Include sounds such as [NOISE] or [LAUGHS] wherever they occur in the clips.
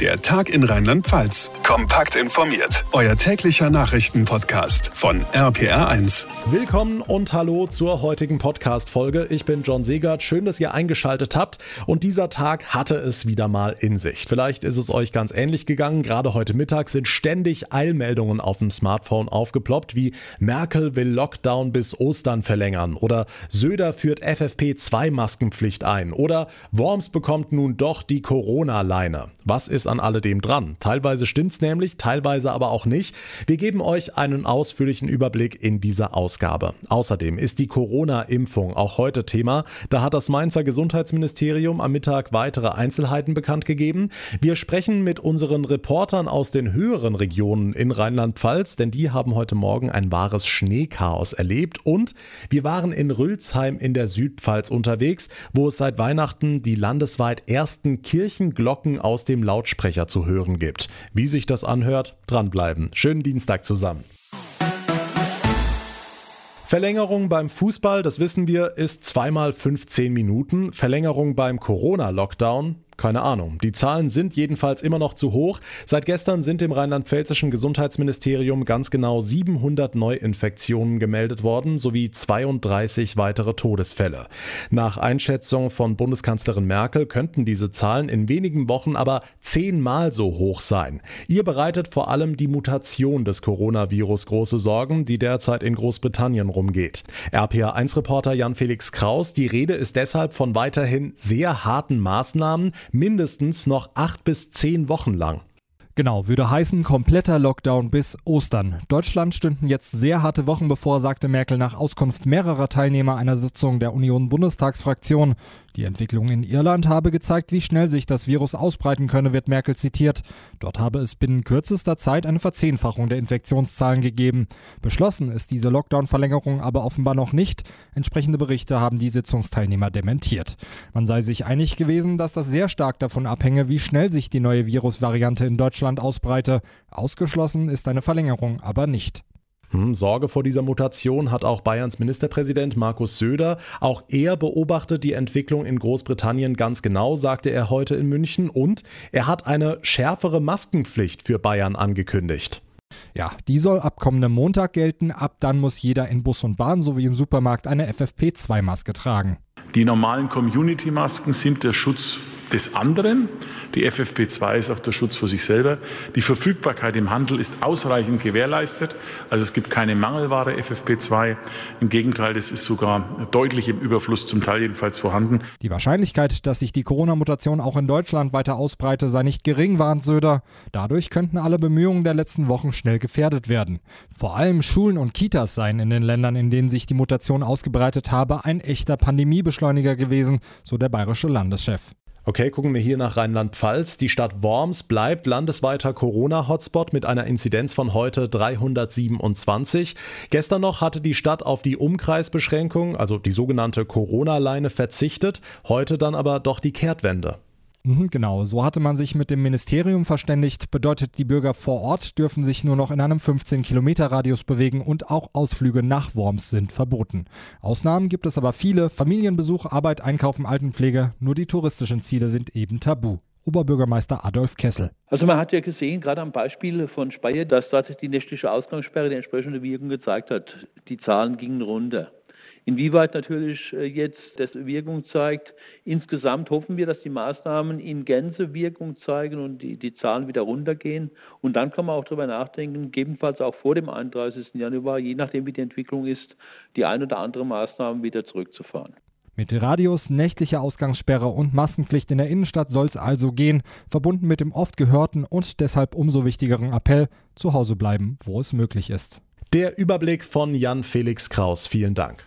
Der Tag in Rheinland-Pfalz. Kompakt informiert. Euer täglicher Nachrichtenpodcast von RPR1. Willkommen und hallo zur heutigen Podcast-Folge. Ich bin John Segert. Schön, dass ihr eingeschaltet habt. Und dieser Tag hatte es wieder mal in sich. Vielleicht ist es euch ganz ähnlich gegangen. Gerade heute Mittag sind ständig Eilmeldungen auf dem Smartphone aufgeploppt, wie Merkel will Lockdown bis Ostern verlängern oder Söder führt FFP2-Maskenpflicht ein oder Worms bekommt nun doch die Corona-Leine. Was ist an alledem dran? Teilweise stimmt's nämlich, teilweise aber auch nicht. Wir geben euch einen ausführlichen Überblick in dieser Ausgabe. Außerdem ist die Corona-Impfung auch heute Thema. Da hat das Mainzer Gesundheitsministerium am Mittag weitere Einzelheiten bekannt gegeben. Wir sprechen mit unseren Reportern aus den höheren Regionen in Rheinland-Pfalz, denn die haben heute Morgen ein wahres Schneechaos erlebt. Und wir waren in Rülsheim in der Südpfalz unterwegs, wo es seit Weihnachten die landesweit ersten Kirchenglocken aus dem Lautsprecher zu hören gibt. Wie sich das anhört, dranbleiben. Schönen Dienstag zusammen. Verlängerung beim Fußball, das wissen wir, ist zweimal 15 Minuten. Verlängerung beim Corona-Lockdown keine Ahnung. Die Zahlen sind jedenfalls immer noch zu hoch. Seit gestern sind im rheinland-pfälzischen Gesundheitsministerium ganz genau 700 Neuinfektionen gemeldet worden sowie 32 weitere Todesfälle. Nach Einschätzung von Bundeskanzlerin Merkel könnten diese Zahlen in wenigen Wochen aber zehnmal so hoch sein. Ihr bereitet vor allem die Mutation des Coronavirus große Sorgen, die derzeit in Großbritannien rumgeht. RPA1-Reporter Jan-Felix Kraus, die Rede ist deshalb von weiterhin sehr harten Maßnahmen, mindestens noch acht bis zehn Wochen lang. Genau, würde heißen kompletter Lockdown bis Ostern. Deutschland stünden jetzt sehr harte Wochen bevor, sagte Merkel nach Auskunft mehrerer Teilnehmer einer Sitzung der Union-Bundestagsfraktion. Die Entwicklung in Irland habe gezeigt, wie schnell sich das Virus ausbreiten könne, wird Merkel zitiert. Dort habe es binnen kürzester Zeit eine Verzehnfachung der Infektionszahlen gegeben. Beschlossen ist diese Lockdown-Verlängerung aber offenbar noch nicht. Entsprechende Berichte haben die Sitzungsteilnehmer dementiert. Man sei sich einig gewesen, dass das sehr stark davon abhänge, wie schnell sich die neue Virusvariante in Deutschland ausbreite. Ausgeschlossen ist eine Verlängerung aber nicht. Hm, Sorge vor dieser Mutation hat auch Bayerns Ministerpräsident Markus Söder. Auch er beobachtet die Entwicklung in Großbritannien ganz genau, sagte er heute in München. Und er hat eine schärfere Maskenpflicht für Bayern angekündigt. Ja, die soll ab kommendem Montag gelten. Ab dann muss jeder in Bus und Bahn sowie im Supermarkt eine FFP2-Maske tragen. Die normalen Community-Masken sind der Schutz des anderen. Die FFP2 ist auch der Schutz für sich selber. Die Verfügbarkeit im Handel ist ausreichend gewährleistet. Also es gibt keine Mangelware FFP2. Im Gegenteil, das ist sogar deutlich im Überfluss, zum Teil jedenfalls vorhanden. Die Wahrscheinlichkeit, dass sich die Corona-Mutation auch in Deutschland weiter ausbreite, sei nicht gering, warnt Söder. Dadurch könnten alle Bemühungen der letzten Wochen schnell gefährdet werden. Vor allem Schulen und Kitas seien in den Ländern, in denen sich die Mutation ausgebreitet habe, ein echter Pandemiebeschleuniger gewesen, so der bayerische Landeschef. Okay, gucken wir hier nach Rheinland-Pfalz. Die Stadt Worms bleibt landesweiter Corona-Hotspot mit einer Inzidenz von heute 327. Gestern noch hatte die Stadt auf die Umkreisbeschränkung, also die sogenannte Corona-Leine, verzichtet. Heute dann aber doch die Kehrtwende. Mhm, genau, so hatte man sich mit dem Ministerium verständigt. Bedeutet, die Bürger vor Ort dürfen sich nur noch in einem 15-Kilometer-Radius bewegen und auch Ausflüge nach Worms sind verboten. Ausnahmen gibt es aber viele. Familienbesuch, Arbeit, Einkaufen, Altenpflege. Nur die touristischen Ziele sind eben tabu. Oberbürgermeister Adolf Kessel. Also man hat ja gesehen, gerade am Beispiel von Speyer, dass dort die nächtliche Ausgangssperre die entsprechende Wirkung gezeigt hat. Die Zahlen gingen runter. Inwieweit natürlich äh, jetzt das Wirkung zeigt, insgesamt hoffen wir, dass die Maßnahmen in Gänze Wirkung zeigen und die, die Zahlen wieder runtergehen. Und dann kann man auch darüber nachdenken, gegebenenfalls auch vor dem 31. Januar, je nachdem wie die Entwicklung ist, die ein oder andere Maßnahmen wieder zurückzufahren. Mit Radius, nächtlicher Ausgangssperre und Maskenpflicht in der Innenstadt soll es also gehen, verbunden mit dem oft gehörten und deshalb umso wichtigeren Appell, zu Hause bleiben, wo es möglich ist. Der Überblick von Jan Felix Kraus. Vielen Dank.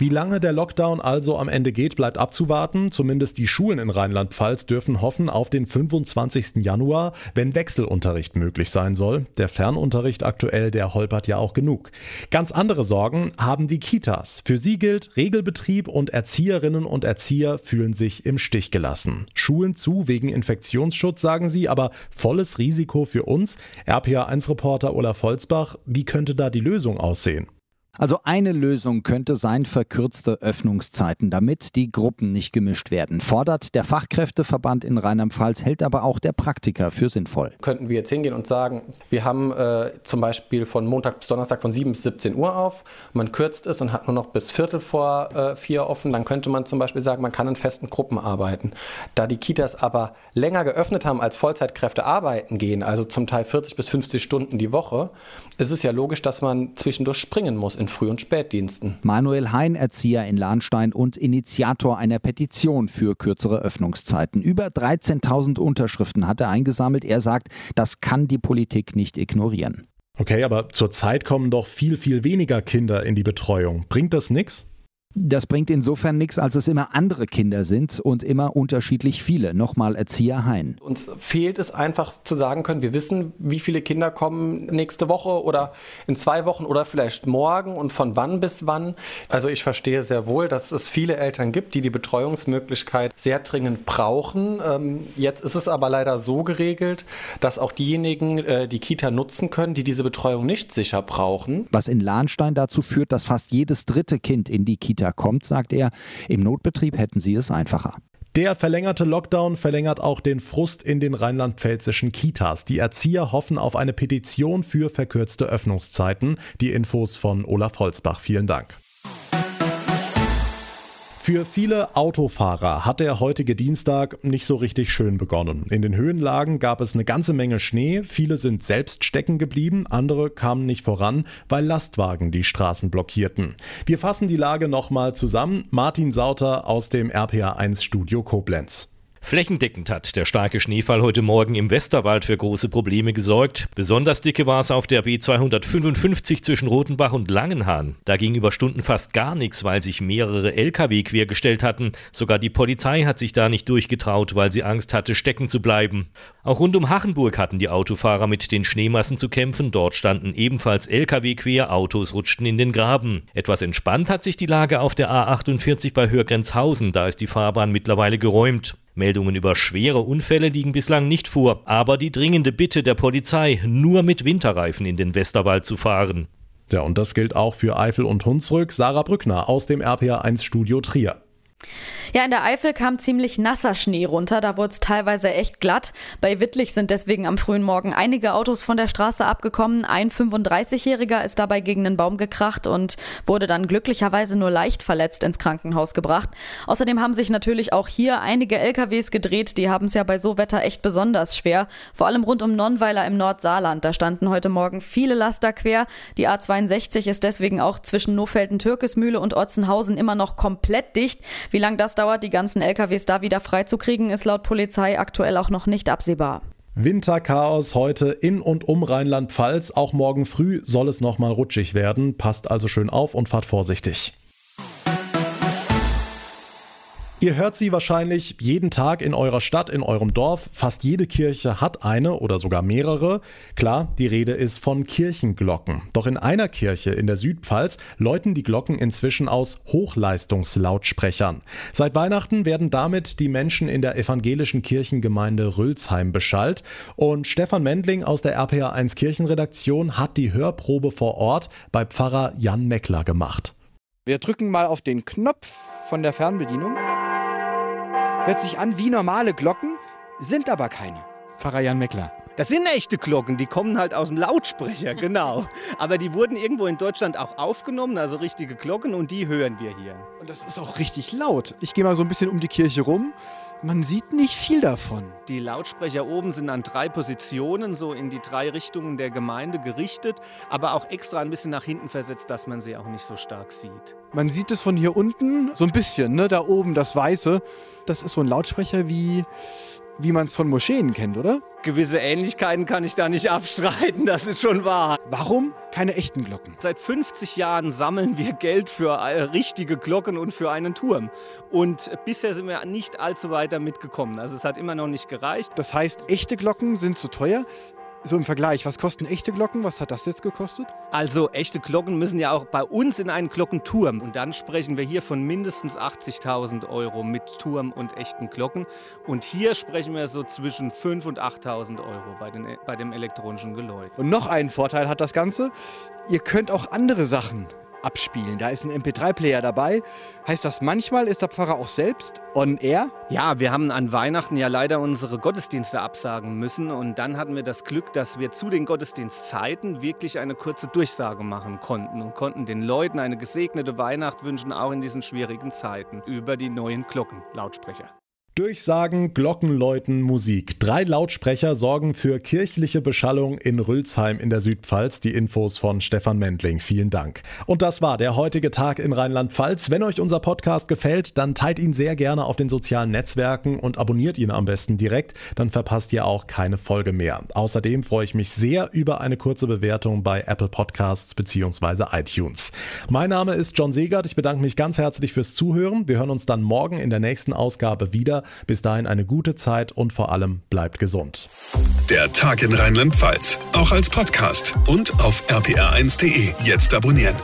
Wie lange der Lockdown also am Ende geht, bleibt abzuwarten. Zumindest die Schulen in Rheinland-Pfalz dürfen hoffen auf den 25. Januar, wenn Wechselunterricht möglich sein soll. Der Fernunterricht aktuell, der holpert ja auch genug. Ganz andere Sorgen haben die Kitas. Für sie gilt, Regelbetrieb und Erzieherinnen und Erzieher fühlen sich im Stich gelassen. Schulen zu wegen Infektionsschutz, sagen sie, aber volles Risiko für uns. RPA1-Reporter Olaf Holzbach, wie könnte da die Lösung aussehen? Also eine Lösung könnte sein verkürzte Öffnungszeiten, damit die Gruppen nicht gemischt werden. Fordert der Fachkräfteverband in Rheinland-Pfalz, hält aber auch der Praktiker für sinnvoll. Könnten wir jetzt hingehen und sagen, wir haben äh, zum Beispiel von Montag bis Donnerstag von 7 bis 17 Uhr auf, man kürzt es und hat nur noch bis Viertel vor äh, vier offen, dann könnte man zum Beispiel sagen, man kann in festen Gruppen arbeiten. Da die Kitas aber länger geöffnet haben, als Vollzeitkräfte arbeiten gehen, also zum Teil 40 bis 50 Stunden die Woche, ist es ja logisch, dass man zwischendurch springen muss in Früh- und Spätdiensten. Manuel Hein, Erzieher in Lahnstein und Initiator einer Petition für kürzere Öffnungszeiten. Über 13.000 Unterschriften hat er eingesammelt. Er sagt, das kann die Politik nicht ignorieren. Okay, aber zurzeit kommen doch viel, viel weniger Kinder in die Betreuung. Bringt das nichts? Das bringt insofern nichts, als es immer andere Kinder sind und immer unterschiedlich viele. Nochmal Erzieher Hein. Uns fehlt es einfach zu sagen können, wir wissen, wie viele Kinder kommen nächste Woche oder in zwei Wochen oder vielleicht morgen und von wann bis wann. Also ich verstehe sehr wohl, dass es viele Eltern gibt, die die Betreuungsmöglichkeit sehr dringend brauchen. Ähm, jetzt ist es aber leider so geregelt, dass auch diejenigen äh, die Kita nutzen können, die diese Betreuung nicht sicher brauchen. Was in Lahnstein dazu führt, dass fast jedes dritte Kind in die Kita Kita kommt, sagt er. Im Notbetrieb hätten sie es einfacher. Der verlängerte Lockdown verlängert auch den Frust in den rheinland-pfälzischen Kitas. Die Erzieher hoffen auf eine Petition für verkürzte Öffnungszeiten. Die Infos von Olaf Holzbach. Vielen Dank. Für viele Autofahrer hat der heutige Dienstag nicht so richtig schön begonnen. In den Höhenlagen gab es eine ganze Menge Schnee, viele sind selbst stecken geblieben, andere kamen nicht voran, weil Lastwagen die Straßen blockierten. Wir fassen die Lage nochmal zusammen. Martin Sauter aus dem RPA1 Studio Koblenz. Flächendeckend hat der starke Schneefall heute Morgen im Westerwald für große Probleme gesorgt. Besonders dicke war es auf der B255 zwischen Rotenbach und Langenhahn. Da ging über Stunden fast gar nichts, weil sich mehrere Lkw quergestellt hatten. Sogar die Polizei hat sich da nicht durchgetraut, weil sie Angst hatte, stecken zu bleiben. Auch rund um Hachenburg hatten die Autofahrer mit den Schneemassen zu kämpfen. Dort standen ebenfalls Lkw quer, Autos rutschten in den Graben. Etwas entspannt hat sich die Lage auf der A48 bei Hörgrenzhausen. Da ist die Fahrbahn mittlerweile geräumt. Meldungen über schwere Unfälle liegen bislang nicht vor, aber die dringende Bitte der Polizei, nur mit Winterreifen in den Westerwald zu fahren. Ja, und das gilt auch für Eifel und Hunsrück. Sarah Brückner aus dem RPA1 Studio Trier. Ja, in der Eifel kam ziemlich nasser Schnee runter, da wurde es teilweise echt glatt. Bei Wittlich sind deswegen am frühen Morgen einige Autos von der Straße abgekommen. Ein 35-Jähriger ist dabei gegen einen Baum gekracht und wurde dann glücklicherweise nur leicht verletzt ins Krankenhaus gebracht. Außerdem haben sich natürlich auch hier einige LKWs gedreht, die haben es ja bei so Wetter echt besonders schwer. Vor allem rund um Nonnweiler im Nordsaarland, da standen heute Morgen viele Laster quer. Die A62 ist deswegen auch zwischen Nofelden-Türkesmühle und Otzenhausen immer noch komplett dicht. Wie lange das dauert, die ganzen LKWs da wieder freizukriegen, ist laut Polizei aktuell auch noch nicht absehbar. Winterchaos heute in und um Rheinland-Pfalz. Auch morgen früh soll es nochmal rutschig werden. Passt also schön auf und fahrt vorsichtig. Ihr hört sie wahrscheinlich jeden Tag in eurer Stadt, in eurem Dorf. Fast jede Kirche hat eine oder sogar mehrere. Klar, die Rede ist von Kirchenglocken. Doch in einer Kirche in der Südpfalz läuten die Glocken inzwischen aus Hochleistungslautsprechern. Seit Weihnachten werden damit die Menschen in der evangelischen Kirchengemeinde Rülsheim beschallt. Und Stefan Mendling aus der RPA1 Kirchenredaktion hat die Hörprobe vor Ort bei Pfarrer Jan Meckler gemacht. Wir drücken mal auf den Knopf von der Fernbedienung. Hört sich an wie normale Glocken, sind aber keine. Pfarrer Jan Meckler. Das sind echte Glocken, die kommen halt aus dem Lautsprecher, [LAUGHS] genau. Aber die wurden irgendwo in Deutschland auch aufgenommen, also richtige Glocken, und die hören wir hier. Und das ist auch richtig laut. Ich gehe mal so ein bisschen um die Kirche rum. Man sieht nicht viel davon. Die Lautsprecher oben sind an drei Positionen, so in die drei Richtungen der Gemeinde gerichtet, aber auch extra ein bisschen nach hinten versetzt, dass man sie auch nicht so stark sieht. Man sieht es von hier unten so ein bisschen, ne? Da oben das Weiße. Das ist so ein Lautsprecher wie wie man es von Moscheen kennt, oder? Gewisse Ähnlichkeiten kann ich da nicht abstreiten, das ist schon wahr. Warum keine echten Glocken? Seit 50 Jahren sammeln wir Geld für äh, richtige Glocken und für einen Turm. Und bisher sind wir nicht allzu weit damit gekommen. Also es hat immer noch nicht gereicht. Das heißt, echte Glocken sind zu teuer. So im Vergleich, was kosten echte Glocken? Was hat das jetzt gekostet? Also echte Glocken müssen ja auch bei uns in einen Glockenturm. Und dann sprechen wir hier von mindestens 80.000 Euro mit Turm und echten Glocken. Und hier sprechen wir so zwischen 5.000 und 8.000 Euro bei, den, bei dem elektronischen Geläut. Und noch einen Vorteil hat das Ganze. Ihr könnt auch andere Sachen abspielen. Da ist ein MP3-Player dabei. Heißt das, manchmal ist der Pfarrer auch selbst on air? Ja, wir haben an Weihnachten ja leider unsere Gottesdienste absagen müssen. Und dann hatten wir das Glück, dass wir zu den Gottesdienstzeiten wirklich eine kurze Durchsage machen konnten und konnten den Leuten eine gesegnete Weihnacht wünschen, auch in diesen schwierigen Zeiten, über die neuen Glockenlautsprecher. Durchsagen, Glockenläuten, Musik. Drei Lautsprecher sorgen für kirchliche Beschallung in Rülsheim in der Südpfalz. Die Infos von Stefan Mendling. Vielen Dank. Und das war der heutige Tag in Rheinland-Pfalz. Wenn euch unser Podcast gefällt, dann teilt ihn sehr gerne auf den sozialen Netzwerken und abonniert ihn am besten direkt. Dann verpasst ihr auch keine Folge mehr. Außerdem freue ich mich sehr über eine kurze Bewertung bei Apple Podcasts bzw. iTunes. Mein Name ist John Segert. Ich bedanke mich ganz herzlich fürs Zuhören. Wir hören uns dann morgen in der nächsten Ausgabe wieder. Bis dahin eine gute Zeit und vor allem bleibt gesund. Der Tag in Rheinland-Pfalz, auch als Podcast und auf rpr1.de. Jetzt abonnieren.